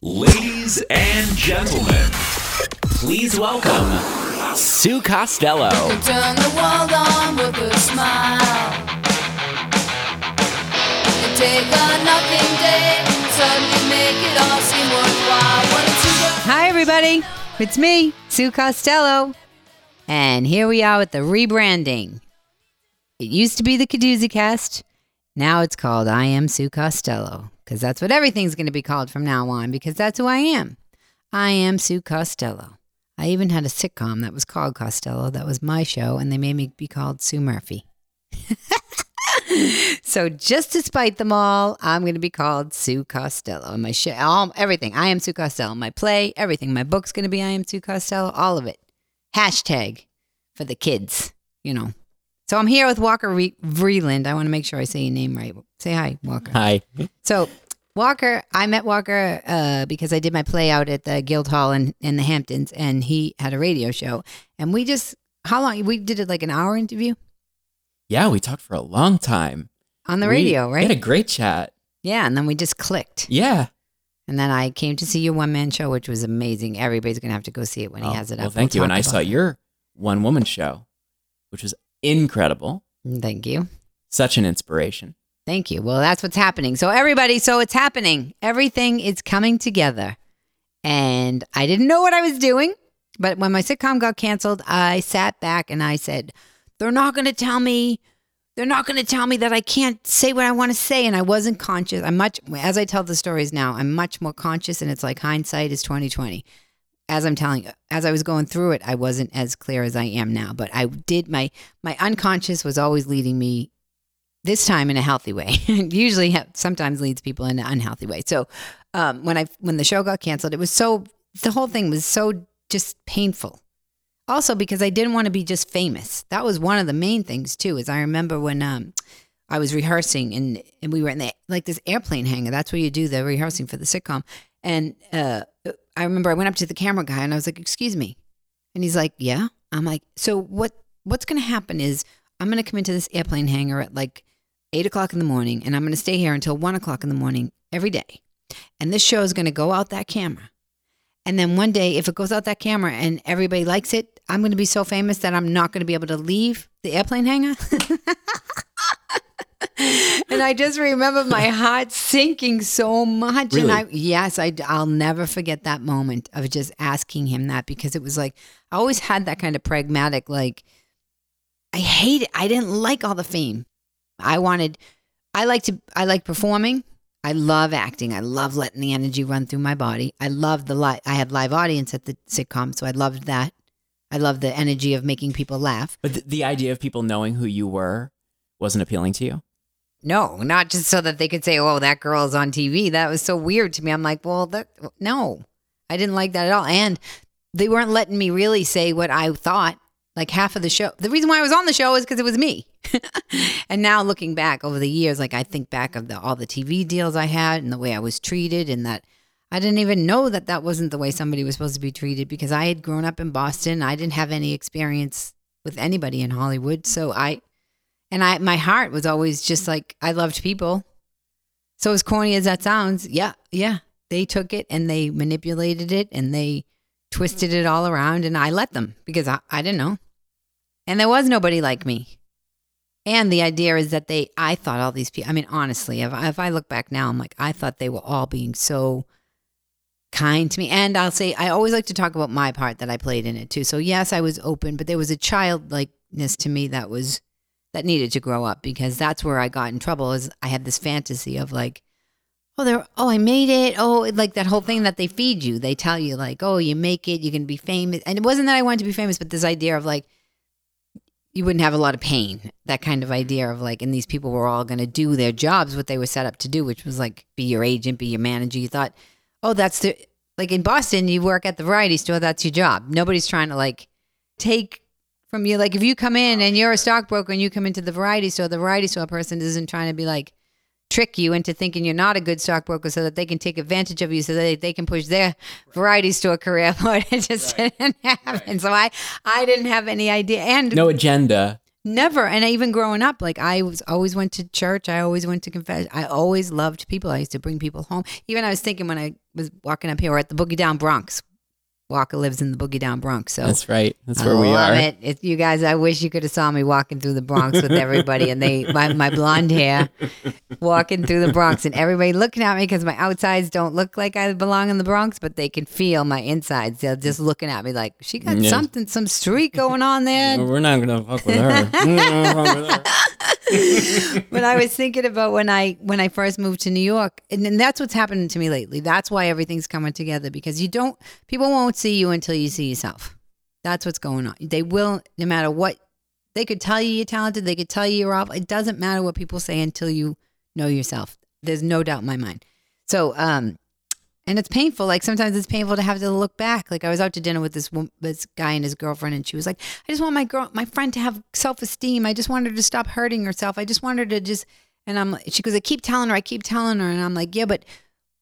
Ladies and gentlemen, please welcome Sue Costello. Turn the world on with a smile. You take a nothing day, suddenly make it all seem worthwhile. When it's you Hi, everybody. It's me, Sue Costello. And here we are with the rebranding. It used to be the Caduzy Cast. Now it's called I Am Sue Costello because that's what everything's going to be called from now on because that's who I am. I am Sue Costello. I even had a sitcom that was called Costello. That was my show, and they made me be called Sue Murphy. so just to spite them all, I'm going to be called Sue Costello. My show, all, everything. I am Sue Costello. My play, everything. My book's going to be I am Sue Costello. All of it. Hashtag for the kids. You know. So I'm here with Walker Re- Vreeland. I want to make sure I say your name right. Say hi, Walker. Hi. So Walker, I met Walker uh, because I did my play out at the Guild Hall in, in the Hamptons, and he had a radio show, and we just how long we did it like an hour interview Yeah, we talked for a long time. on the We- radio, right? We had a great chat. yeah, and then we just clicked, Yeah. and then I came to see your one man show, which was amazing. Everybody's gonna have to go see it when he Oh, has it well, up. thank We'll you. And I saw it. your one woman show, which was incredible. Thank you. Such an inspiration. Thank you. Well, that's what's happening. So, everybody, so it's happening. Everything is coming together. And I didn't know what I was doing. But when my sitcom got canceled, I sat back and I said, they're not going to tell me. They're not going to tell me that I can't say what I want to say. And I wasn't conscious. I'm much, as I tell the stories now, I'm much more conscious. And it's like hindsight is 2020. As I'm telling you, as I was going through it, I wasn't as clear as I am now. But I did, my, my unconscious was always leading me this time in a healthy way. Usually, sometimes leads people in an unhealthy way. So, um, when I when the show got canceled, it was so the whole thing was so just painful. Also, because I didn't want to be just famous. That was one of the main things too. Is I remember when um, I was rehearsing and and we were in the like this airplane hangar. That's where you do the rehearsing for the sitcom. And uh, I remember I went up to the camera guy and I was like, "Excuse me," and he's like, "Yeah." I'm like, "So what? What's going to happen is I'm going to come into this airplane hangar at like eight o'clock in the morning, and I'm going to stay here until one o'clock in the morning every day. And this show is going to go out that camera. And then one day, if it goes out that camera and everybody likes it, I'm going to be so famous that I'm not going to be able to leave the airplane hangar. and I just remember my heart sinking so much. And I, yes, I, I'll never forget that moment of just asking him that because it was like, I always had that kind of pragmatic, like, I hate it. I didn't like all the fame. I wanted, I like to, I like performing. I love acting. I love letting the energy run through my body. I love the live. I had live audience at the sitcom, so I loved that. I love the energy of making people laugh. But th- the idea of people knowing who you were wasn't appealing to you. No, not just so that they could say, "Oh, that girl's on TV." That was so weird to me. I'm like, "Well, that no, I didn't like that at all." And they weren't letting me really say what I thought. Like half of the show, the reason why I was on the show is because it was me. and now looking back over the years, like I think back of the, all the TV deals I had and the way I was treated, and that I didn't even know that that wasn't the way somebody was supposed to be treated because I had grown up in Boston. I didn't have any experience with anybody in Hollywood, so I and I my heart was always just like I loved people. So as corny as that sounds, yeah, yeah, they took it and they manipulated it and they twisted it all around and I let them because I, I didn't know. And there was nobody like me. And the idea is that they I thought all these people I mean honestly, if I, if I look back now, I'm like I thought they were all being so kind to me. And I'll say I always like to talk about my part that I played in it too. So yes, I was open, but there was a childlikeness to me that was that needed to grow up because that's where I got in trouble is I had this fantasy of like, oh, they're, oh, I made it. Oh, like that whole thing that they feed you. They tell you like, oh, you make it, you can be famous. And it wasn't that I wanted to be famous, but this idea of like, you wouldn't have a lot of pain. That kind of idea of like, and these people were all going to do their jobs, what they were set up to do, which was like be your agent, be your manager. You thought, oh, that's the, like in Boston, you work at the variety store, that's your job. Nobody's trying to like take from you. Like if you come in and you're a stockbroker and you come into the variety store, the variety store person isn't trying to be like trick you into thinking you're not a good stockbroker so that they can take advantage of you so that they, they can push their variety store career forward. It just didn't happen. So I, I didn't have any idea. And No agenda. Never. And I, even growing up, like I was always went to church. I always went to confess. I always loved people. I used to bring people home. Even I was thinking when I was walking up here, we're at the Boogie Down Bronx. Walker lives in the Boogie Down Bronx. So That's right. That's I where we love are. It. It, you guys, I wish you could have saw me walking through the Bronx with everybody, and they, my, my blonde hair, walking through the Bronx, and everybody looking at me because my outsides don't look like I belong in the Bronx, but they can feel my insides. They're just looking at me like she got Yeah. something, some streak going on there. We're not gonna fuck with her. But I was thinking about when I when I first moved to New York, and, and that's what's happening to me lately. That's why everything's coming together because you don't people won't see you until you see yourself. That's what's going on. They will, no matter what. They could tell you you're talented. They could tell you you're off. It doesn't matter what people say until you know yourself. There's no doubt in my mind. So, um, and it's painful. Like sometimes it's painful to have to look back. Like I was out to dinner with this this guy and his girlfriend, and she was like, "I just want my girl, my friend, to have self esteem. I just want her to stop hurting herself. I just want her to just." And I'm, she goes, "I keep telling her, I keep telling her," and I'm like, "Yeah, but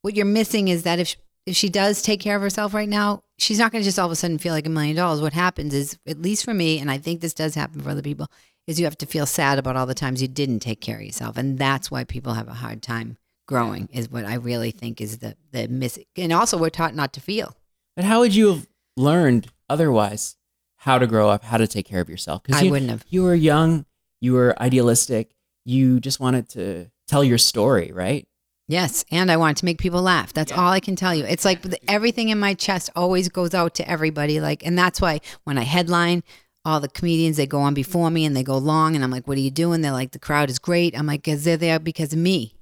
what you're missing is that if if she does take care of herself right now, she's not going to just all of a sudden feel like a million dollars. What happens is, at least for me, and I think this does happen for other people, is you have to feel sad about all the times you didn't take care of yourself, and that's why people have a hard time growing. Is what I really think is the the missing. And also, we're taught not to feel. But how would you have learned otherwise how to grow up, how to take care of yourself? I you, wouldn't have. You were young, you were idealistic, you just wanted to tell your story, right? Yes, and I wanted to make people laugh. That's all I can tell you. It's like everything in my chest always goes out to everybody. Like, and that's why when I headline, all the comedians they go on before me and they go long, and I'm like, "What are you doing?" They're like, "The crowd is great." I'm like, "Cause they're there because of me,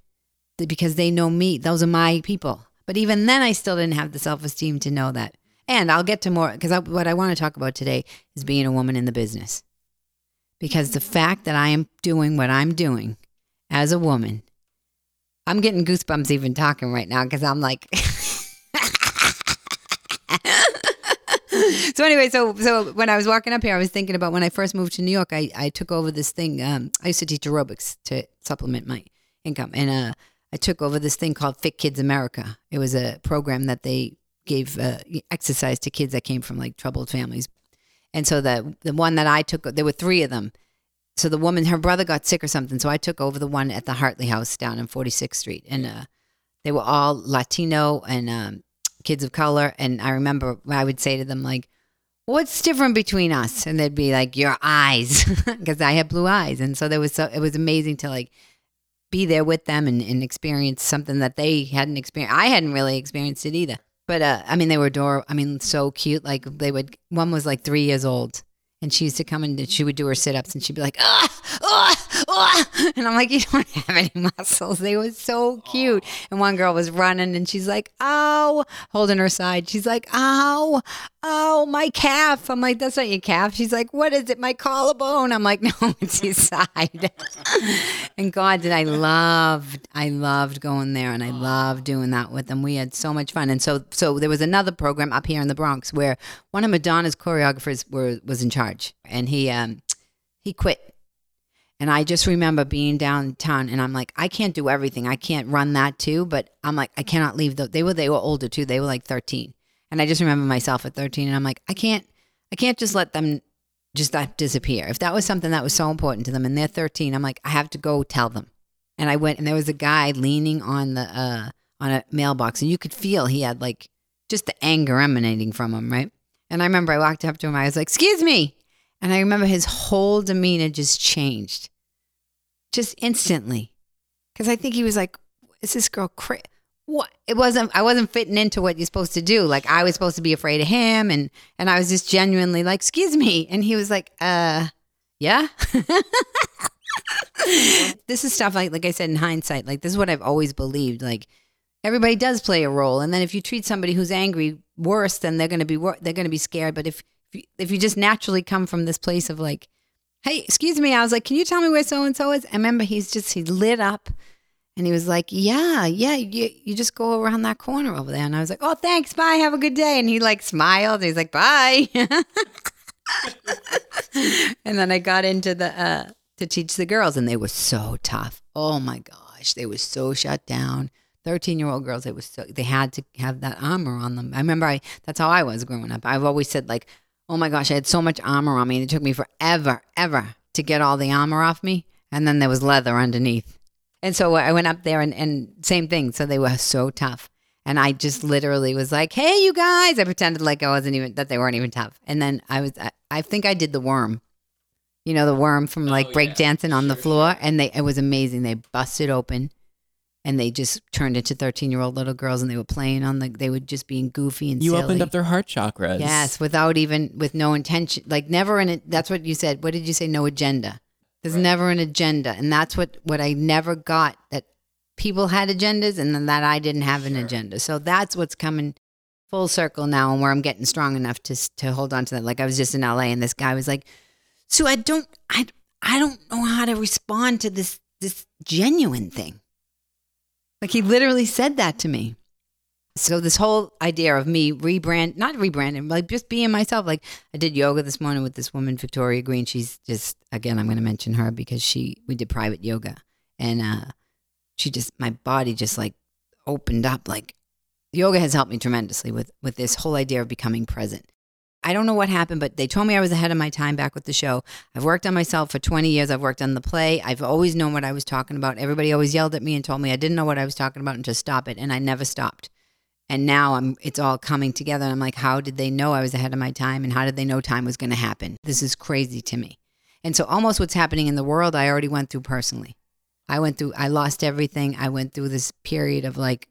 because they know me. Those are my people." But even then, I still didn't have the self esteem to know that. And I'll get to more because what I want to talk about today is being a woman in the business. Because the fact that I am doing what I'm doing as a woman I'm getting goosebumps even talking right now because I'm like. so anyway, so so when I was walking up here, I was thinking about when I first moved to New York. I, I took over this thing. Um, I used to teach aerobics to supplement my income, and uh, I took over this thing called Fit Kids America. It was a program that they gave uh, exercise to kids that came from like troubled families. And so the the one that I took, there were three of them so the woman, her brother got sick or something. So I took over the one at the Hartley House down in 46th Street, and uh, they were all Latino and um, kids of color. And I remember I would say to them like, "What's different between us?" And they'd be like, "Your eyes," because I had blue eyes, and so there was so it was amazing to like be there with them and, and experience something that they hadn't experienced. I hadn't really experienced it either. But uh, I mean, they were adorable. I mean, so cute. Like they would. One was like three years old, and she used to come and she would do her sit ups, and she'd be like, ah, ah, ah, and I'm like, you don't have any muscles. They were so cute. And one girl was running, and she's like, ow, holding her side. She's like, ow, ow, my calf. I'm like, that's not your calf. She's like, what is it? My collarbone. I'm like, no, it's your side. and God, did I loved, I loved going there, and I loved doing that with them. We had so much fun. And so, so there was another program up here in the Bronx where one of Madonna's choreographers were was in charge, and he um he quit. And I just remember being downtown, and I'm like, I can't do everything. I can't run that too, but I'm like, I cannot leave. The, they were they were older too. They were like 13, and I just remember myself at 13, and I'm like, I can't, I can't just let them just that disappear. If that was something that was so important to them, and they're 13, I'm like, I have to go tell them. And I went, and there was a guy leaning on the uh on a mailbox, and you could feel he had like just the anger emanating from him, right? And I remember I walked up to him. I was like, "Excuse me," and I remember his whole demeanor just changed, just instantly, because I think he was like, "Is this girl crazy?" What? It wasn't. I wasn't fitting into what you're supposed to do. Like I was supposed to be afraid of him, and and I was just genuinely like, "Excuse me," and he was like, "Uh, yeah." this is stuff like like I said in hindsight, like this is what I've always believed. Like everybody does play a role, and then if you treat somebody who's angry worse, then they're gonna be wor- they're gonna be scared. But if if you, just naturally come from this place of like, hey, excuse me, I was like, can you tell me where so and so is? I remember he's just he lit up. And he was like, "Yeah, yeah, you you just go around that corner over there." And I was like, "Oh, thanks, bye, have a good day." And he like smiled. He's like, "Bye." and then I got into the uh, to teach the girls, and they were so tough. Oh my gosh, they were so shut down. Thirteen year old girls, they was so they had to have that armor on them. I remember I that's how I was growing up. I've always said like, "Oh my gosh, I had so much armor on me, and it took me forever, ever." to get all the armor off me, and then there was leather underneath. And so I went up there and, and same thing. So they were so tough. And I just literally was like, hey, you guys. I pretended like I wasn't even, that they weren't even tough. And then I was, I, I think I did the worm. You know, the worm from oh, like Oh, break yeah. on the Sure, floor. And they, it was amazing. They busted open and they just turned into 13 year old little girls and they were playing on the, they were just being goofy and stuff. You silly. opened up their heart chakras. Yes, without even with no intention, like never in it. That's what you said. What did you say? No agenda. There's never an agenda, and that's what what I never got. That people had agendas, and then that I didn't have an agenda. So that's what's coming full circle now, and where I'm getting strong enough to to hold on to that. Like I was just in LA, and this guy was like, "So I don't, I I don't know how to respond to this this genuine thing." Like he literally said that to me. So this whole idea of me rebrand, not rebranding, like just being myself. Like I did yoga this morning with this woman, Victoria Green. She's just again, I'm going to mention her because she we did private yoga, and uh, she just my body just like opened up. Like yoga has helped me tremendously with with this whole idea of becoming present. I don't know what happened, but they told me I was ahead of my time back with the show. I've worked on myself for 20 years. I've worked on the play. I've always known what I was talking about. Everybody always yelled at me and told me I didn't know what I was talking about and to stop it, and I never stopped. And now I'm it's all coming together. And I'm like how did they know I was ahead of my time? And how did they know time was going to happen? This is crazy to me. And so almost what's happening in the world I already went through personally. I went through I lost everything. I went through this period of like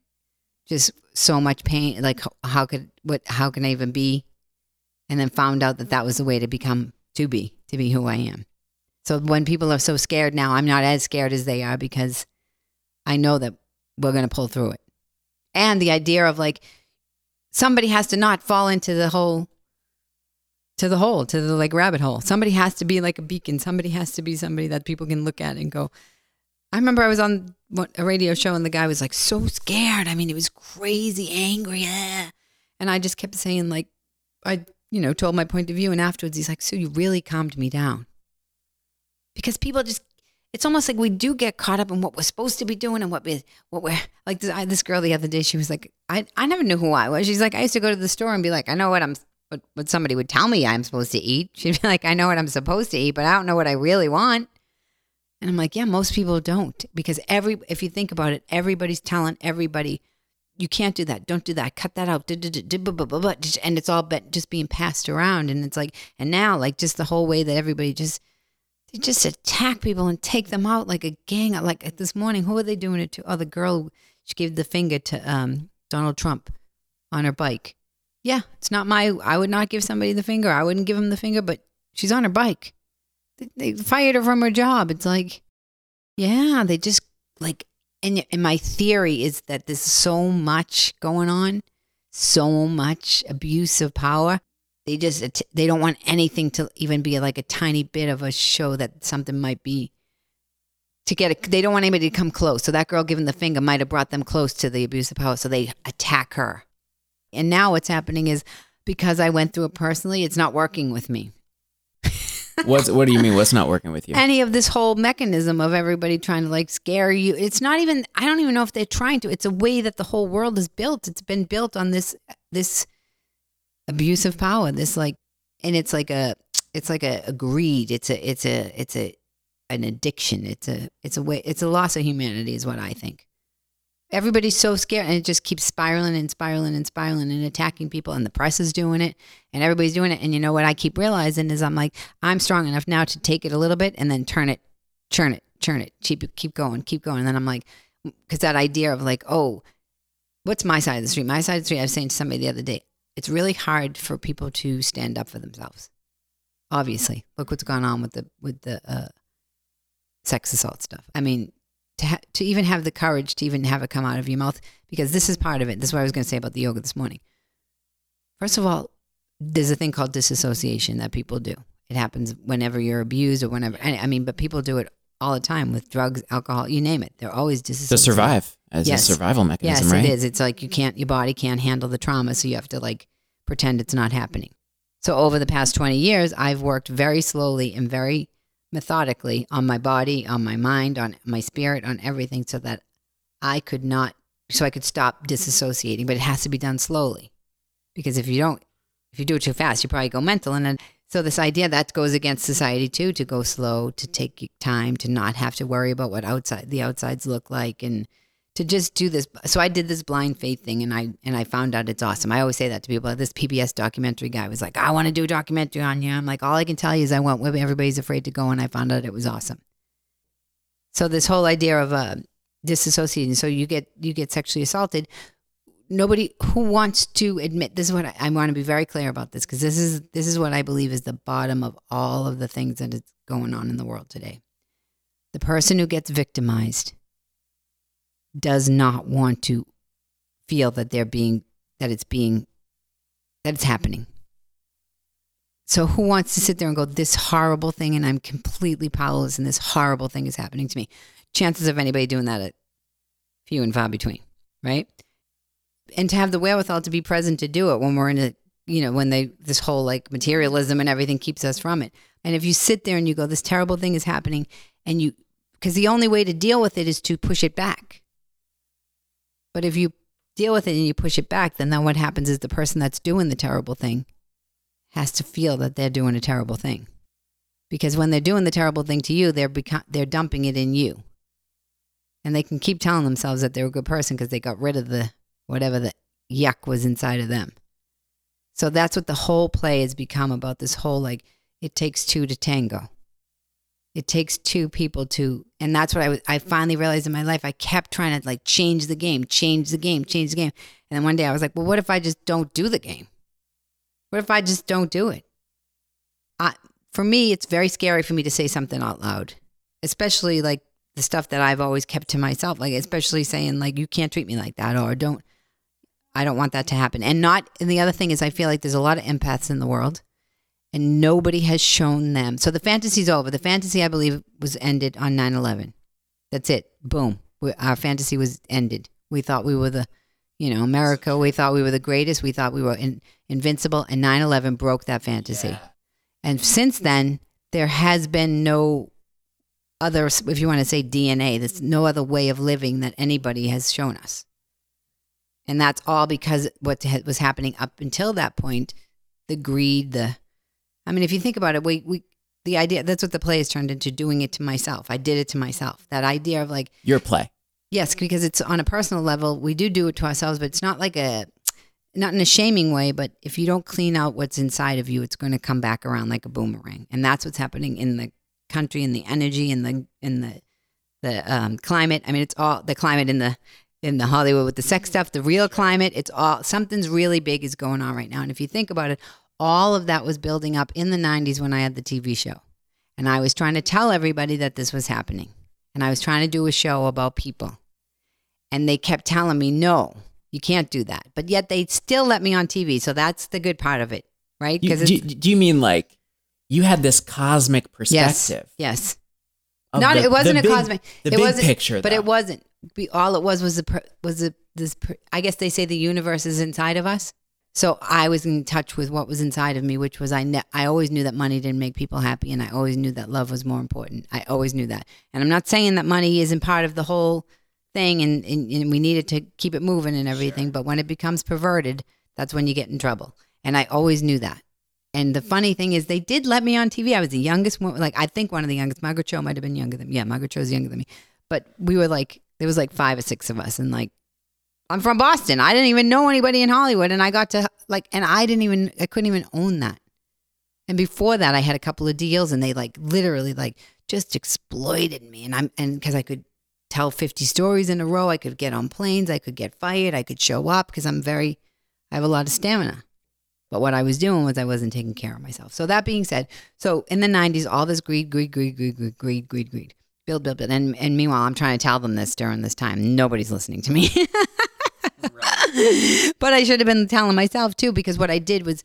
just so much pain. Like how could what how can I even be and then found out that that was the way to become to be to be who I am. So when people are so scared now I'm not as scared as they are because I know that we're going to pull through it. And the idea of like somebody has to not fall into the hole to the hole to the like rabbit hole. Somebody has to be like a beacon. Somebody has to be somebody that people can look at and go i remember i was on a radio show and the guy was like so scared. I mean he was crazy angry eh. and i just kept saying like i you know told my point of view and afterwards he's like sue you really calmed me down. Because people just it's almost like we do get caught up in what we're supposed to be doing and what we what we're like this, I, this girl the other day she was like I, I never knew who I was. She's like I used to go to the store and be like I know what I'm what, what somebody would tell me I'm supposed to eat. She'd be like I know what I'm supposed to eat but I don't know what I really want. And I'm like yeah most people don't because every if you think about it everybody's telling everybody you can't do that don't do that cut that out and it's all but just being passed around and it's like and now like just the whole way that everybody just they just attack people and take them out like a gang. Like this morning, who are they doing it to? Oh, the girl, she gave the finger to um, Donald Trump on her bike. Yeah, it's not my, I would not give somebody the finger. I wouldn't give him the finger, but she's on her bike. They, they fired her from her job. It's like, yeah, they just like, and, and my theory is that there's so much going on, so much abuse of power they just they don't want anything to even be like a tiny bit of a show that something might be to get a, they don't want anybody to come close. So that girl giving the finger might have brought them close to the abuse of power so they attack her. And now what's happening is because i went through it personally it's not working with me What's what do you mean? What's not working with you? any of this whole mechanism of everybody trying to like scare you. It's not even i don't even know if they're trying to. It's a way that the whole world is built. It's been built on this this abuse of power this like and it's like a it's like a, a greed. It's a it's a it's a an addiction. It's a it's a way it's a loss of humanity is what i think everybody's so scared and it just keeps spiraling and spiraling and spiraling and attacking people and the press is doing it and everybody's doing it. And you know what i keep realizing is i'm like i'm strong enough now to take it a little bit and then turn it churn it churn it keep keep going keep going. And then i'm like because that idea of like oh what's my side of the street? My side of the street i was saying to somebody the other day it's really hard for people to stand up for themselves obviously. Look what's gone on with the with the uh, sex assault stuff. I mean to, ha- to even have the courage to even have it come out of your mouth because this is part of it this is what i was going to say about the yoga this morning first of all there's a thing called disassociation that people do it happens whenever you're abused or whenever i mean but people do it all the time with drugs alcohol you name it they're always to survive as Yes. a survival mechanism, Yes, right? it is. It's like you can't, your body can't handle the trauma, so you have to like pretend it's not happening. So over the past 20 years, I've worked very slowly and very methodically on my body, on my mind, on my spirit, on everything so that I could not, so I could stop disassociating, but it has to be done slowly. Because if you don't, if you do it too fast, you probably go mental. And then So this idea that goes against society too, to go slow, to take time, to not have to worry about what outside the outsides look like, and to just do this. So I did this blind faith thing, and I and I found out it's awesome. I always say that to people. This PBS documentary guy was like, "I want to do a documentary on you." I'm like, all I can tell you is I went where everybody's afraid to go, and I found out it was awesome. So this whole idea of uh, disassociating, so you get you get sexually assaulted. Nobody who wants to admit this is what I, I want to be very clear about this because this is this is what I believe is the bottom of all of the things that is going on in the world today. The person who gets victimized does not want to feel that they're being that it's being that it's happening. So who wants to sit there and go this horrible thing and I'm completely powerless and this horrible thing is happening to me? Chances of anybody doing that are few and far between, right? And to have the wherewithal to be present to do it when we're in a you know when they this whole like materialism and everything keeps us from it. And if you sit there and you go this terrible thing is happening and you because the only way to deal with it is to push it back but if you deal with it and you push it back, then then what happens is the person that's doing the terrible thing has to feel that they're doing a terrible thing. Because when they're doing the terrible thing to you, they're they're dumping it in you. And they can keep telling themselves that they're a good person because they got rid of the whatever the yuck was inside of them. So that's what the whole play has become about this whole like it takes two to tango. It takes two people to, and that's what I was, I finally realized in my life. I kept trying to like change the game, change the game, change the game. And then one day I was like, well, what if I just don't do the game? What if I just don't do it? I, for me, it's very scary for me to say something out loud, especially like the stuff that I've always kept to myself, like especially saying like you can't treat me like that or don't. I don't want that to happen. And not. And the other thing is, I feel like there's a lot of empaths in the world and nobody has shown them. So the fantasy's over. The fantasy, I believe, was ended on 9 11. That's it. Boom. We, our fantasy was ended. We thought we were the, you know, America. We thought we were the greatest. We thought we were in, invincible. And 9 11 broke that fantasy. Yeah. And since then, there has been no other, if you want to say DNA, there's no other way of living that anybody has shown us. And that's all because what was happening up until that point the greed, the I mean, if you think about it, we, we, the idea that's what the play has turned into doing it to myself. I did it to myself. That idea of like, Your play. yes, because it's on a personal level, we do do it to ourselves, but it's not like a, not in a shaming way, but if you don't clean out what's inside of you, it's going to come back around like a boomerang. And that's what's happening in the country and the energy and the, in the, the um, climate. I mean, it's all the climate in the, in the Hollywood with the sex stuff, the real climate. It's all, something's really big is going on right now. And if you think about it, all of that was building up in the 90s when I had the TV show. And I was trying to tell everybody that this was happening. And I was trying to do a show about people. And they kept telling me, no, you can't do that. But yet they still let me on TV. So that's the good part of it, right? You, do, do you mean like you had this cosmic perspective? yes. of Not the- it wasn't a big- cosmic. The it big wasn't, picture, but though. it wasn't. All it was was the was the this. I guess they say the universe is inside of us. So I was in touch with what was inside of me, which was I. Ne- I always knew that money didn't make people happy, and I always knew that love was more important. I always knew that, and I'm not saying that money isn't part of the whole thing, and and, and we needed to keep it moving and everything. But when it becomes perverted, that's when you get in trouble, and I always knew that. And the funny thing is, they did let me on TV. I was the youngest one, like I think one of the youngest. Margaret Cho might have been younger than me. Yeah, Margaret Cho was younger than me, but we were like there was like five or six of us, and like I'm from Boston. I didn't even know anybody in Hollywood, and I got to like, and I didn't even, I couldn't even own that. And before that, I had a couple of deals, and they like literally like just exploited me. And I'm and because I could tell 50 stories in a row, I could get on planes, I could get fired, I could show up because I'm very, I have a lot of stamina. But what I was doing was I wasn't taking care of myself. So that being said, so in the 90s, all this greed, greed, greed, greed, greed, greed, greed, greed. Build, build, build. And, and meanwhile, I'm trying to tell them this during this time. Nobody's listening to me. but I should have been telling myself too, because what I did was,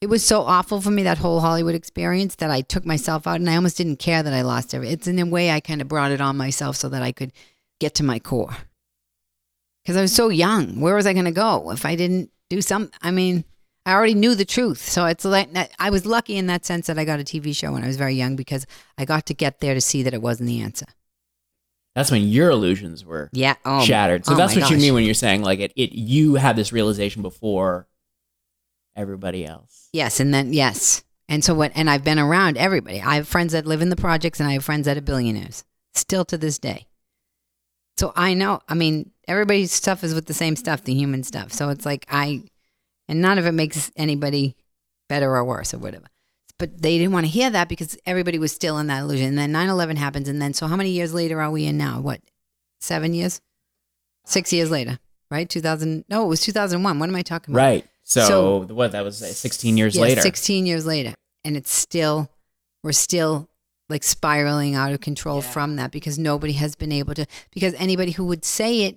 it was so awful for me that whole Hollywood experience that I took myself out, and I almost didn't care that I lost everything. It's in a way I kind of brought it on myself so that I could get to my core. Because I was so young, where was I going to go if I didn't do some? I mean, I already knew the truth, so it's like I was lucky in that sense that I got a TV show when I was very young because I got to get there to see that it wasn't the answer. That's when your illusions were Yeah, oh, shattered. So oh that's what you mean when you're saying like it, it. You had this realization before everybody else. Yes, and then yes, And so what? And I've been around everybody. I have friends that live in the projects, and I have friends that are billionaires still to this day. So I know. I mean, everybody's stuff is with the same stuff, the human stuff. So it's like I, and none of it makes anybody better or worse or whatever. But they didn't want to hear that because everybody was still in that illusion. And then 9 11 happens. And then, so how many years later are we in now? What, seven years? Six years later, right? 2000. No, it was 2001. What am I talking about? Right. So, So- what that was uh, 16 years Yeah, later. 16 years later. And it's still, we're still like spiraling out of control from that because nobody has been able to, because anybody who would say it,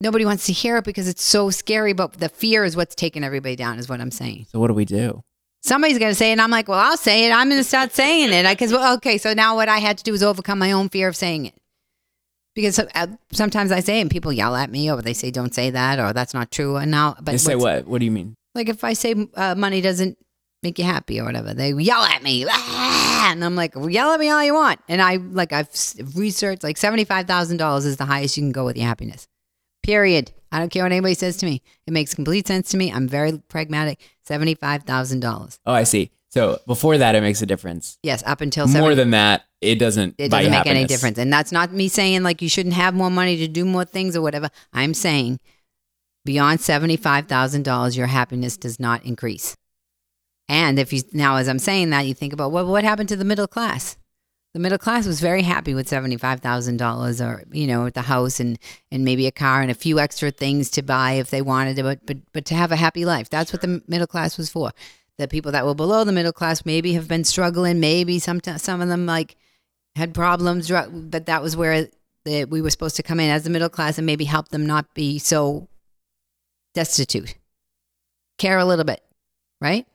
nobody wants to hear it because it's so scary. But the fear is what's taking everybody down, is what I'm saying. So what do we do? Somebody's going to say it. And I'm like, well, I'll say it. I'm going to start saying it. Because, well, okay, so now what I had to do was overcome my own fear of saying it. Because uh, sometimes I say it and people yell at me or they say, don't say that or that's not true. And now, but They say what? What do you mean? like if I say uh, money doesn't make you happy or whatever, they yell at me, "Ah!" and I'm like, well, yell at me all you want. And I like I've researched like seventy five thousand dollars is the highest you can go with your happiness. Period. I don't care what anybody says to me. It makes complete sense to me. I'm very pragmatic. Seventy five thousand dollars. Oh, I see. So before that, it makes a difference. Yes, up until More than that, it doesn't. it doesn't make any difference. And that's not me saying like you shouldn't have more money to do more things or whatever. I'm saying beyond $75,000, your happiness does not increase. And if you now, as I'm saying that, you think about well, what happened to the middle class? The middle class was very happy with seventy-five thousand dollars, or you know, at the house and and maybe a car and a few extra things to buy if they wanted to, but but but to have a happy life. That's what the middle class was for. The people that were below the middle class maybe have been struggling. Maybe some some of them like had problems, but that was where the, we were supposed to come in as the middle class and maybe help them not be so destitute. Care a little bit, right?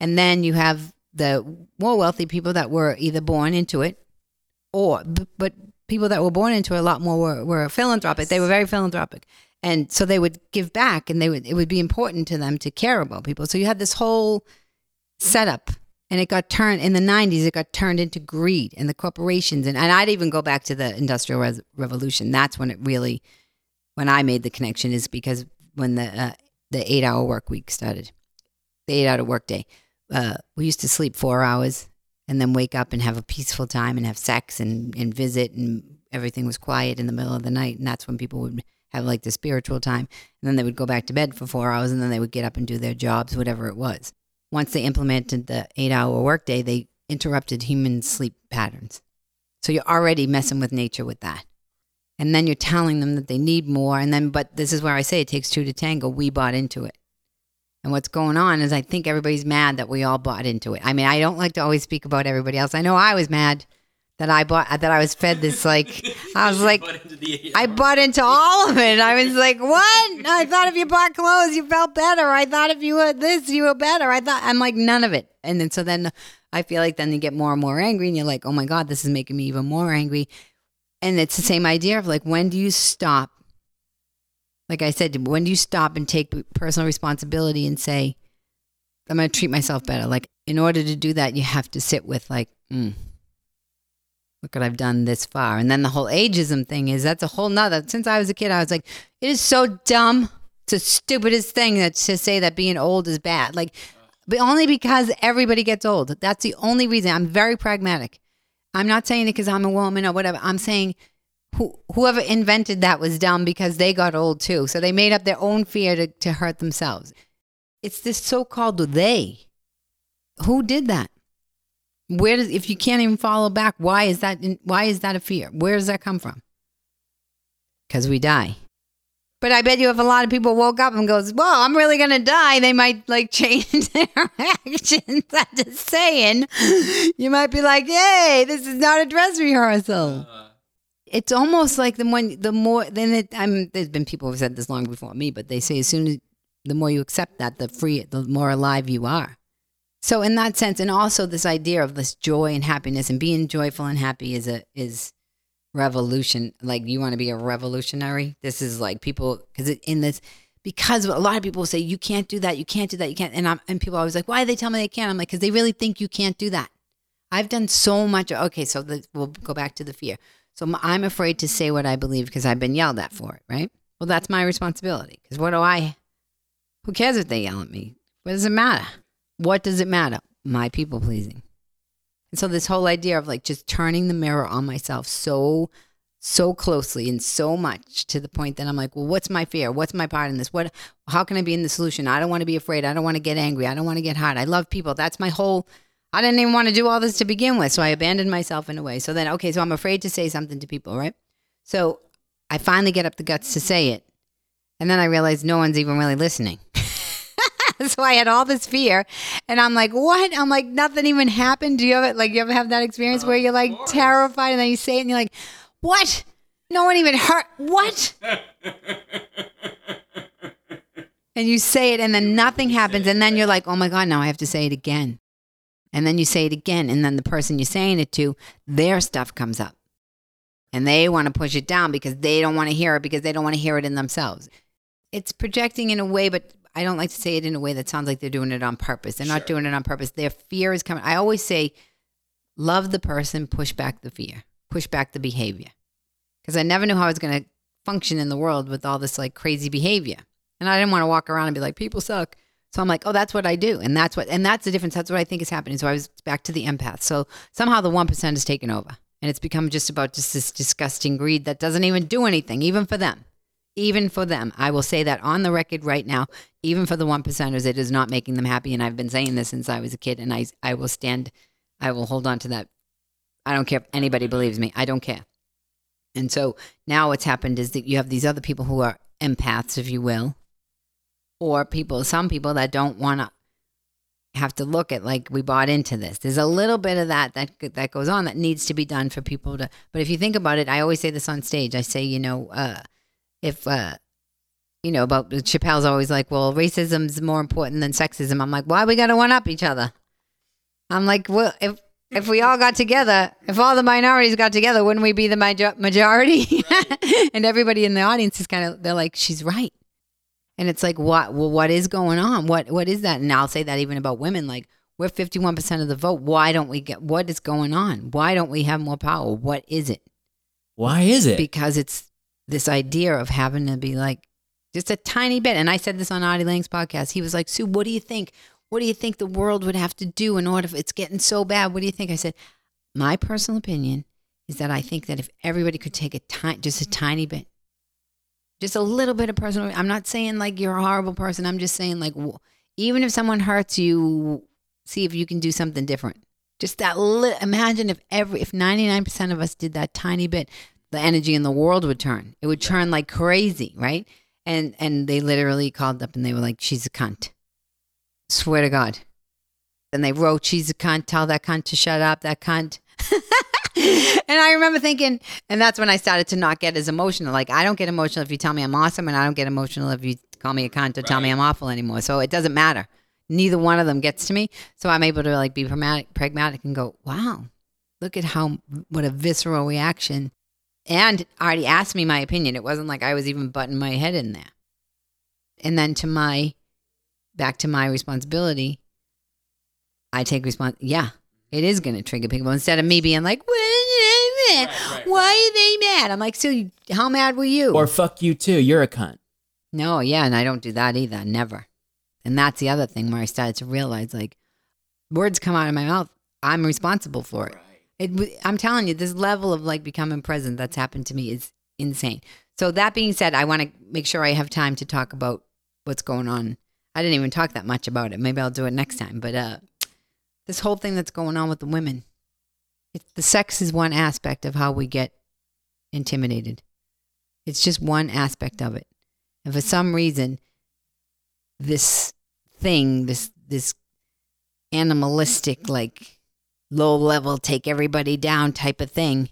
And then you have the more wealthy people that were either born into it or, but people that were born into it a lot more were, were philanthropic. They were very philanthropic. And so they would give back and they would, it would be important to them to care about people. So you had this whole setup and it got turned in the 90s it got turned into greed and the corporations and, and i'd even go back to the industrial Res- revolution that's when it really when i made the connection is because when the uh, the eight hour work week started the eight hour work day uh, we used to sleep four hours and then wake up and have a peaceful time and have sex and, and visit and everything was quiet in the middle of the night and that's when people would have like the spiritual time and then they would go back to bed for four hours and then they would get up and do their jobs whatever it was once they implemented the eight hour workday, they interrupted human sleep patterns. So you're already messing with nature with that. And then you're telling them that they need more. And then, but this is where I say it takes two to tango. We bought into it. And what's going on is I think everybody's mad that we all bought into it. I mean, I don't like to always speak about everybody else. I know I was mad that I bought, that I was fed this, like, I was like, I bought into all of it. I was like, what? I thought if you bought clothes, you felt better. I thought if you had this, you were better. I thought, I'm like, none of it. And then, so then I feel like then you get more and more angry and you're like, oh my God, this is making me even more angry. And it's the same idea of like, when do you stop? Like I said, when do you stop and take personal responsibility and say, I'm going to treat myself better? Like, in order to do that, you have to sit with, like, mm, look what I've done this far. And then the whole ageism thing is that's a whole nother. Since I was a kid, I was like, it is so dumb. It's the stupidest thing that to say that being old is bad. Like, but only because everybody gets old. That's the only reason. I'm very pragmatic. I'm not saying it because I'm a woman or whatever. I'm saying who, whoever invented that was dumb because they got old too. So they made up their own fear to, to hurt themselves. It's this so called they. Who did that? Where does if you can't even follow back, why is that why is that a fear? Where does that come from? Because we die. But I bet you if a lot of people woke up and goes, Well, I'm really gonna die, they might like change their actions. I'm just saying. You might be like, Hey, this is not a dress rehearsal. Uh-huh. It's almost like the one the more then it I'm there's been people who've said this long before me, but they say as soon as the more you accept that, the free the more alive you are. So in that sense, and also this idea of this joy and happiness and being joyful and happy is a is revolution. Like you want to be a revolutionary. This is like people because in this because a lot of people say you can't do that, you can't do that, you can't. And I'm and people are always like, why do they tell me they can't? I'm like, because they really think you can't do that. I've done so much. Okay, so the, we'll go back to the fear. So I'm afraid to say what I believe because I've been yelled at for it. Right. Well, that's my responsibility. Because what do I? Who cares if they yell at me? What does it matter? What does it matter? my people pleasing. And so this whole idea of like just turning the mirror on myself so so closely and so much to the point that I'm like, well, what's my fear? What's my part in this? What how can I be in the solution? I don't want to be afraid. I don't want to get angry. I don't want to get hot. I love people. That's my whole I didn't even want to do all this to begin with. So I abandoned myself in a way. So then okay, so I'm afraid to say something to people, right? So I finally get up the guts to say it. And then I realized no one's even really listening. so I had all this fear, and I'm like, "What?" I'm like, "Nothing even happened." Do you ever? Like, you ever have that experience where you're like terrified, and then you say it, and you're like, "What? No one even heard what?" and you say it, and then nothing happens, and then you're like, "Oh my god, now I have to say it again." And then you say it again, and then the person you're saying it to, their stuff comes up, and they want to push it down because they don't want to hear it because they don't want to hear it in themselves. It's projecting in a way, but I don't like to say it in a way that sounds like they're doing it on purpose. They're not doing it on purpose. Their fear is coming. I always say, love the person, push back the fear, push back the behavior. Because I never knew how I was going to function in the world with all this like crazy behavior. And I didn't want to walk around and be like, people suck. So I'm like, oh, that's what I do. And that's what, and that's the difference. That's what I think is happening. So I was back to the empath. So somehow the 1% has taken over and it's become just about just this disgusting greed that doesn't even do anything, even for them even for them. I will say that on the record right now, even for the one percenters, it is not making them happy. And I've been saying this since I was a kid, and I I will stand, I will hold on to that. I don't care if anybody believes me. I don't care. And so now what's happened is that you have these other people who are empaths, if you will, or people, some people that don't want to have to look at like we bought into this. There's a little bit of that that that goes on that needs to be done for people to. But if you think about it, I always say this on stage. I say, you know, uh, if uh you know about Chappelle's always like, well, racism's more important than sexism. I'm like, why we got to one up each other? I'm like, well, if if we all got together, if all the minorities got together, wouldn't we be the major- majority? and everybody in the audience is kind of they're like, she's right. And it's like, what? Well, what is going on? What what is that? And I'll say that even about women, like we're 51% of the vote. Why don't we get what is going on? Why don't we have more power? What is it? Why is it? because it's this idea of having to be like just a tiny bit. And I said this on Artie Lange's podcast. He was like, Sue, what do you think? What do you think the world would have to do in order if it's getting so bad? What do you think? I said, my personal opinion is that I think that if everybody could take a tiny, just a tiny bit, just a little bit of personal, I'm not saying like you're a horrible person. I'm just saying like, even if someone hurts you, see if you can do something different. Just that li- imagine if every, if 99% of us did that tiny bit, the energy in the world would turn. It would turn like crazy, right? And and they literally called up and they were like, "She's a cunt." Swear to God. And they wrote, "She's a cunt. Tell that cunt to shut up. That cunt." and I remember thinking, and that's when I started to not get as emotional. Like I don't get emotional if you tell me I'm awesome, and I don't get emotional if you call me a cunt or tell me I'm awful anymore. So it doesn't matter. Neither one of them gets to me. So I'm able to like be pragmatic, pragmatic and go, "Wow, look at how what a visceral reaction and already asked me my opinion. It wasn't like I was even butting my head in there. And then to my back to my responsibility, I take respons. Yeah, it is going to trigger people instead of me being like, "Why are they mad?" I'm like, "So, how mad were you?" or fuck you too. You're a cunt. No, yeah, and I don't do that either. Never. And that's the other thing where I started to realize like words come out of my mouth. I'm responsible for it. It I'm telling you, this level of like becoming present that's happened to me is insane. So that being said, I want to make sure I have time to talk about what's going on. I didn't even talk that much about it. Maybe I'll do it next time. But uh this whole thing that's going on with the women. It, the sex is one aspect of how we get intimidated. It's just one aspect of it. And for some reason, this thing, this this animalistic, like low level, take everybody down type of thing,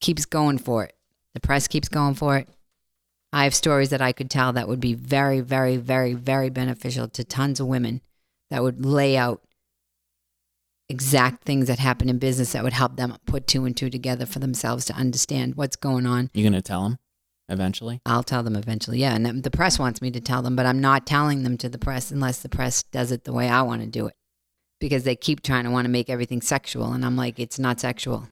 keeps going for it. The press keeps going for it. I have stories that I could tell that would be very, very, very, very beneficial to tons of women that would lay out exact things that happen in business that would help them put two and two together for themselves to understand what's going on. You're gonna tell them eventually? I'll tell them eventually. Yeah, and the press wants me to tell them, but I'm not telling them to the press unless the press does it the way I want to do it. Because they keep trying to want to make everything sexual and I'm like it's not sexual.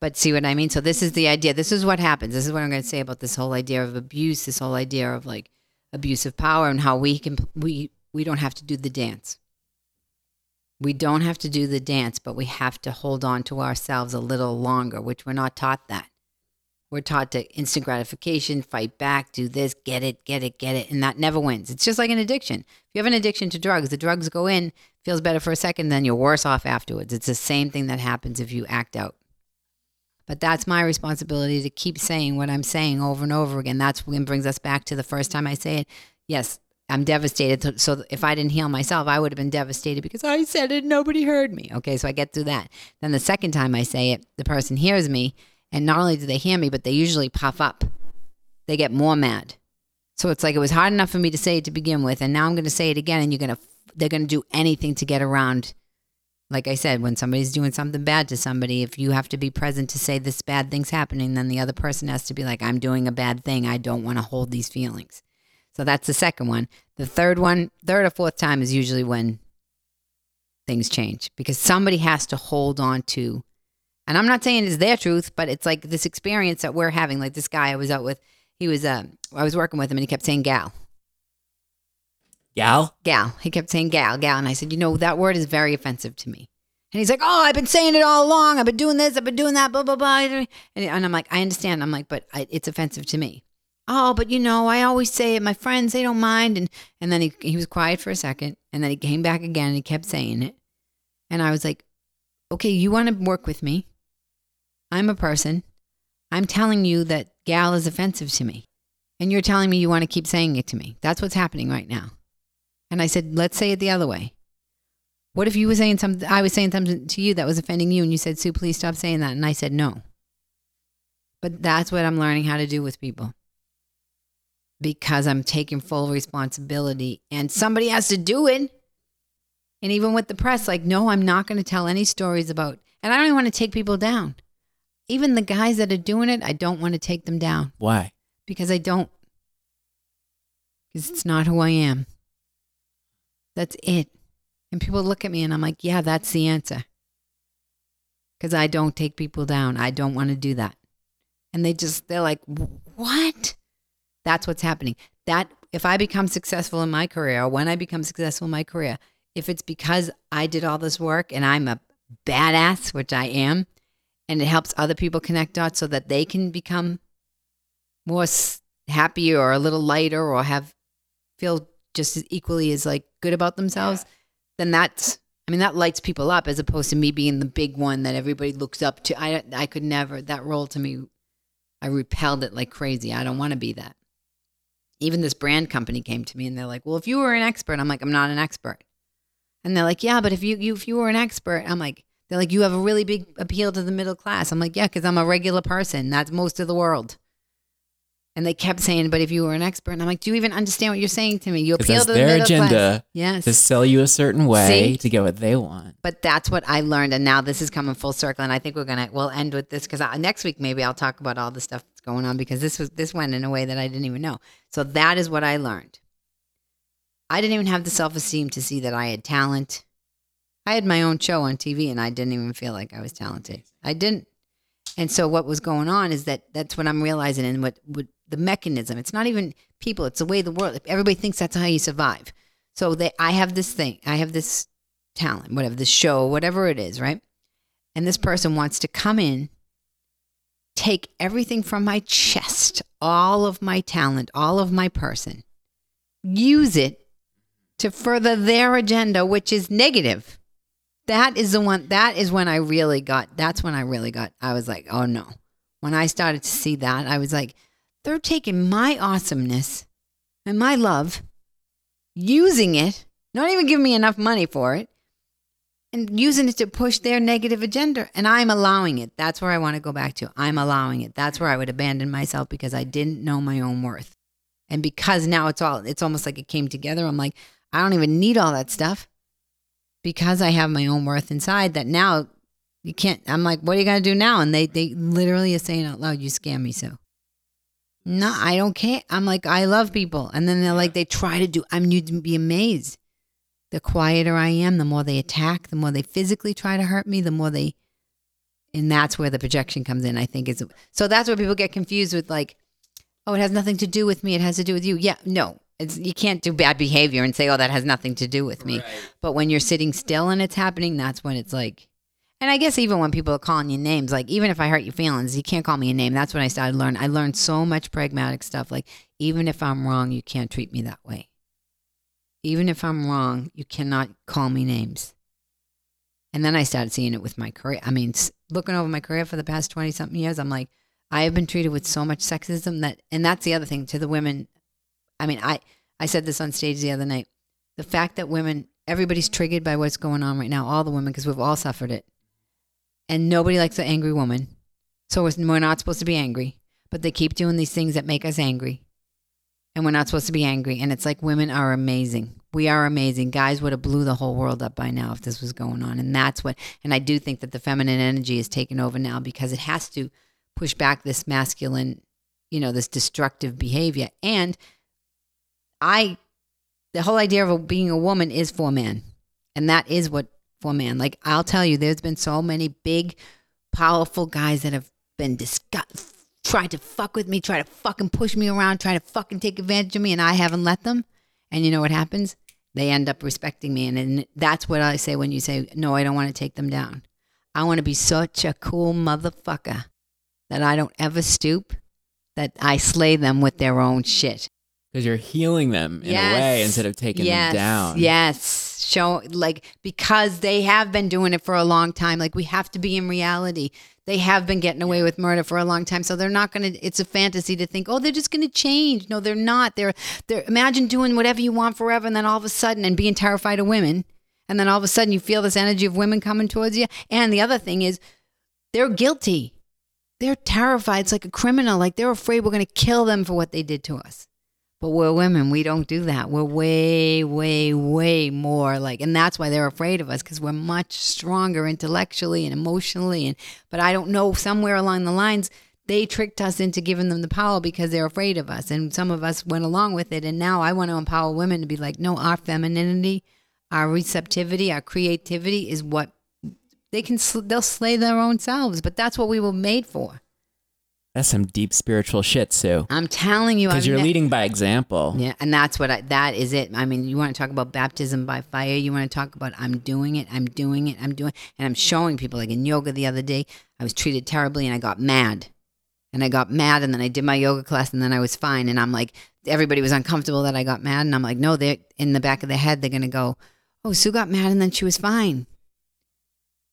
But see what I mean? So this is the idea. This is what happens. This is what I'm going to say about this whole idea of abuse, this whole idea of like abuse of power and how we can we we don't have to do the dance. We don't have to do the dance, but we have to hold on to ourselves a little longer, which we're not taught that. We're taught to instant gratification, fight back, do this, get it, get it, get it, and that never wins. It's just like an addiction. If you have an addiction to drugs, the drugs go in, feels better for a second, then you're worse off afterwards. It's the same thing that happens if you act out. But that's my responsibility to keep saying what I'm saying over and over again. That's when brings us back to the first time I say it. Yes, I'm devastated. So if I didn't heal myself, I would have been devastated because I said it, and nobody heard me. Okay, so I get through that. Then the second time I say it, the person hears me, and not only do they hear me, but they usually puff up. They get more mad. So it's like it was hard enough for me to say it to begin with, and now I'm going to say it again, and you're going to they're going to do anything to get around. Like I said, when somebody's doing something bad to somebody, if you have to be present to say this bad thing's happening, then the other person has to be like, I'm doing a bad thing. I don't want to hold these feelings. So that's the second one. The third one, third or fourth time is usually when things change because somebody has to hold on to. And I'm not saying it's their truth, but it's like this experience that we're having. Like this guy I was out with, he was, uh, I was working with him and he kept saying gal, Gal? gal. He kept saying gal, gal. And I said, you know, that word is very offensive to me. And he's like, oh, I've been saying it all along. I've been doing this. I've been doing that, blah, blah, blah. And, and I'm like, I understand. I'm like, but I, it's offensive to me. Oh, but you know, I always say it. My friends, they don't mind. And, and then he, he was quiet for a second. And then he came back again and he kept saying it. And I was like, okay, you want to work with me. I'm a person. I'm telling you that gal is offensive to me. And you're telling me you want to keep saying it to me. That's what's happening right now. And I said, let's say it the other way. What if you were saying something, I was saying something to you that was offending you, and you said, Sue, please stop saying that. And I said, no. But that's what I'm learning how to do with people because I'm taking full responsibility and somebody has to do it. And even with the press, like, no, I'm not going to tell any stories about, and I don't even want to take people down. Even the guys that are doing it, I don't want to take them down Why? because I don't, because it's not who I am. That's it. And people look at me and I'm like, yeah, that's the answer. Because I don't take people down. I don't want to do that. And they just, they're like, what? That's what's happening. That, if I become successful in my career, or when I become successful in my career, if it's because I did all this work and I'm a badass, which I am, and it helps other people connect dots so that they can become more happy or a little lighter or have feel just as equally as like good about themselves, then that's I mean that lights people up as opposed to me being the big one that everybody looks up to. I I could never that role to me I repelled it like crazy. I don't want to be that. Even this brand company came to me and they're like, "Well, if you were an expert." I'm like, "I'm not an expert." And they're like, "Yeah, but if you, you if you were an expert." I'm like, they're like, "You have a really big appeal to the middle class." I'm like, "Yeah, cuz I'm a regular person. That's most of the world." And they kept saying, "But if you were an expert," and I'm like, "Do you even understand what you're saying to me? You appeal to the their middle class." agenda Yes. To sell you a certain way See? to get what they want. but that's what I learned, and now this is coming full circle. And I think we're gonna we'll end with this because next week maybe I'll talk about all the stuff that's going on because this was this went in a way that I didn't even know. So that is what I learned. I didn't even have the self esteem to see that I had talent. I had my own show on TV, and I didn't even feel like I was talented. I didn't. And so what was going on is that that's what I'm realizing, and what, what the mechanism. It's not even people; it's the way the world. Everybody thinks that's how you survive. So they, I have this thing. I have this talent, whatever this show, whatever it is, right? And this person wants to come in, take everything from my chest, all of my talent, all of my person, use it to further their agenda, which is negative. That is the one, that is when I really got, that's when I really got, I was like, oh no. When I started to see that, I was like, they're taking my awesomeness and my love, using it, not even giving me enough money for it, and using it to push their negative agenda. And I'm allowing it. That's where I want to go back to. I'm allowing it. That's where I would abandon myself because I didn't know my own worth. And because now it's all, it's almost like it came together. I'm like, I don't even need all that stuff because I have my own worth inside that now you can't, I'm like, what are you going to do now? And they, they literally are saying out loud, you scam me, so. No, I don't care. I'm like, I love people. And then they're like, they try to do, I'm, you'd be amazed. The quieter I am, the more they attack, the more they physically try to hurt me, the more they, and that's where the projection comes in, I think. is So that's where people get confused with like, oh, it has nothing to do with me. It has to do with you. Yeah, no. it's you can't do bad behavior and say, "Oh, that has nothing to do with me." But when you're sitting still and it's happening, that's when it's like. And I guess even when people are calling you names, like even if I hurt your feelings, you can't call me a name. That's when I started learning. I learned so much pragmatic stuff. Like even if I'm wrong, you can't treat me that way. Even if I'm wrong, you cannot call me names. And then I started seeing it with my career. I mean, looking over my career for the past 20 something years, I'm like, I have been treated with so much sexism that, and that's the other thing to the women. I mean, I, I said this on stage the other night. The fact that women, everybody's triggered by what's going on right now, all the women, because we've all suffered it. And nobody likes an angry woman. So we're not supposed to be angry, but they keep doing these things that make us angry. And we're not supposed to be angry. And it's like women are amazing. We are amazing. Guys would have blew the whole world up by now if this was going on. And that's what, and I do think that the feminine energy is taking over now because it has to push back this masculine, you know, this destructive behavior. And I, the whole idea of being a woman is for men. And that is what for man. Like I'll tell you, there's been so many big, powerful guys that have been disgust, tried to fuck with me, try to fucking push me around, try to fucking take advantage of me, and I haven't let them. And you know what happens? They end up respecting me, and, and that's what I say when you say, "No, I don't want to take them down. I want to be such a cool motherfucker that I don't ever stoop, that I slay them with their own shit." Because you're healing them in a way instead of taking yes. them down. Yes. Show like because they have been doing it for a long time. Like we have to be in reality. They have been getting away with murder for a long time. So they're not gonna it's a fantasy to think, oh, they're just gonna change. No, they're not. They're they're imagine doing whatever you want forever and then all of a sudden and being terrified of women. And then all of a sudden you feel this energy of women coming towards you. And the other thing is they're guilty. They're terrified. It's like a criminal. Like they're afraid we're gonna kill them for what they did to us. But we're women. We don't do that. We're way, way, way more like, and that's why they're afraid of us because we're much stronger intellectually and emotionally. And but I don't know somewhere along the lines they tricked us into giving them the power because they're afraid of us, and some of us went along with it. And now I want to empower women to be like, no, our femininity, our receptivity, our creativity is what they can. sl- They'll slay their own selves, but that's what we were made for. That's some deep spiritual shit, Sue. I'm telling you, Because you're leading by example. Yeah, and that's what I, that is it. I mean, you want to talk about baptism by fire. You want to talk about I'm doing it, I'm doing it, I'm doing, and I'm showing people. Like in yoga the other day, I was treated terribly, and I got mad, and I got mad, and then I did my yoga class, and then I was fine. And I'm like, everybody was uncomfortable that I got mad, and I'm like, no, they're in the back of the head, they're gonna go, oh, Sue got mad, and then she was fine.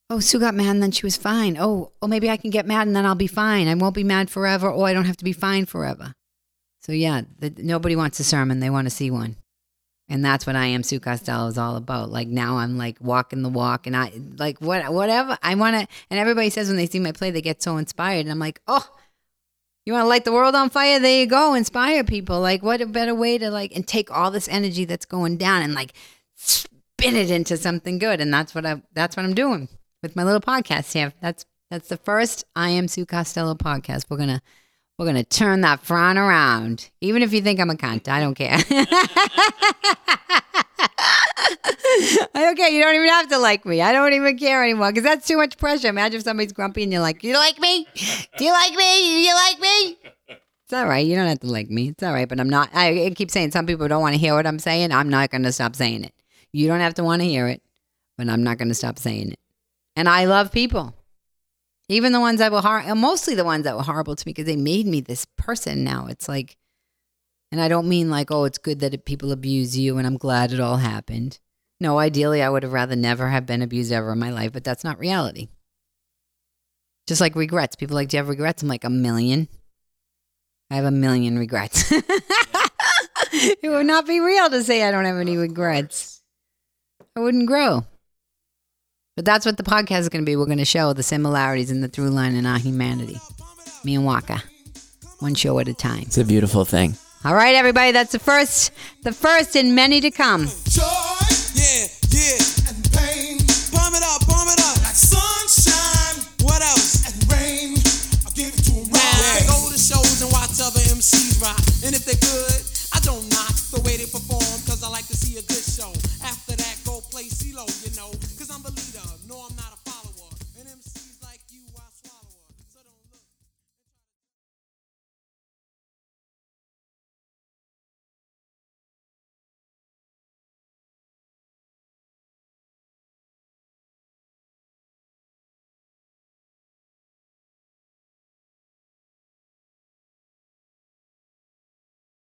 Oh, Sue got mad and then she was fine. Oh, oh, maybe I can get mad and then I'll be fine. I won't be mad forever, Oh, I don't have to be fine forever. So yeah, the, nobody wants a sermon; they want to see one, and that's what I am. Sue Costello is all about. Like now, I'm like walking the walk, and I like what whatever I want to. And everybody says when they see my play, they get so inspired, and I'm like, oh, you want to light the world on fire? There you go, inspire people. Like what a better way to like and take all this energy that's going down and like spin it into something good, and that's what I that's what I'm doing with my little podcast here. That's that's the first I am Sue Costello podcast. We're gonna we're gonna turn that frown around. Even if you think I'm a cunt, I don't care. I don't care. You don't even have to like me. I don't even care anymore because that's too much pressure. Imagine if somebody's grumpy and you're like, "You like me? Do you like me? Do you like me?" It's all right. You don't have to like me. It's all right. But I'm not. I, I keep saying some people don't want to hear what I'm saying. I'm not going to stop saying it. You don't have to want to hear it, but I'm not going to stop saying it. And I love people. Even the ones that were hor- mostly the ones that were horrible to me because they made me this person now. It's like, and I don't mean like, oh, it's good that people abuse you and I'm glad it all happened. No, ideally, I would have rather never have been abused ever in my life, but that's not reality. Just like regrets. People like, do you have regrets? I'm like, a million. I have a million regrets. it would not be real to say I don't have any regrets. I wouldn't grow. But that's what the podcast is going to be. We're going to show the similarities in the through line in our humanity. Me and Waka, one show at a time. It's a beautiful thing. All right, everybody, that's the first, the first in many to come. Joy, yeah, yeah, and pain. Palm it up, palm it up. Like sunshine. What else? And rain. I give it to them. Right. Yeah. Go to shows and watch other MCs rock. And if they could.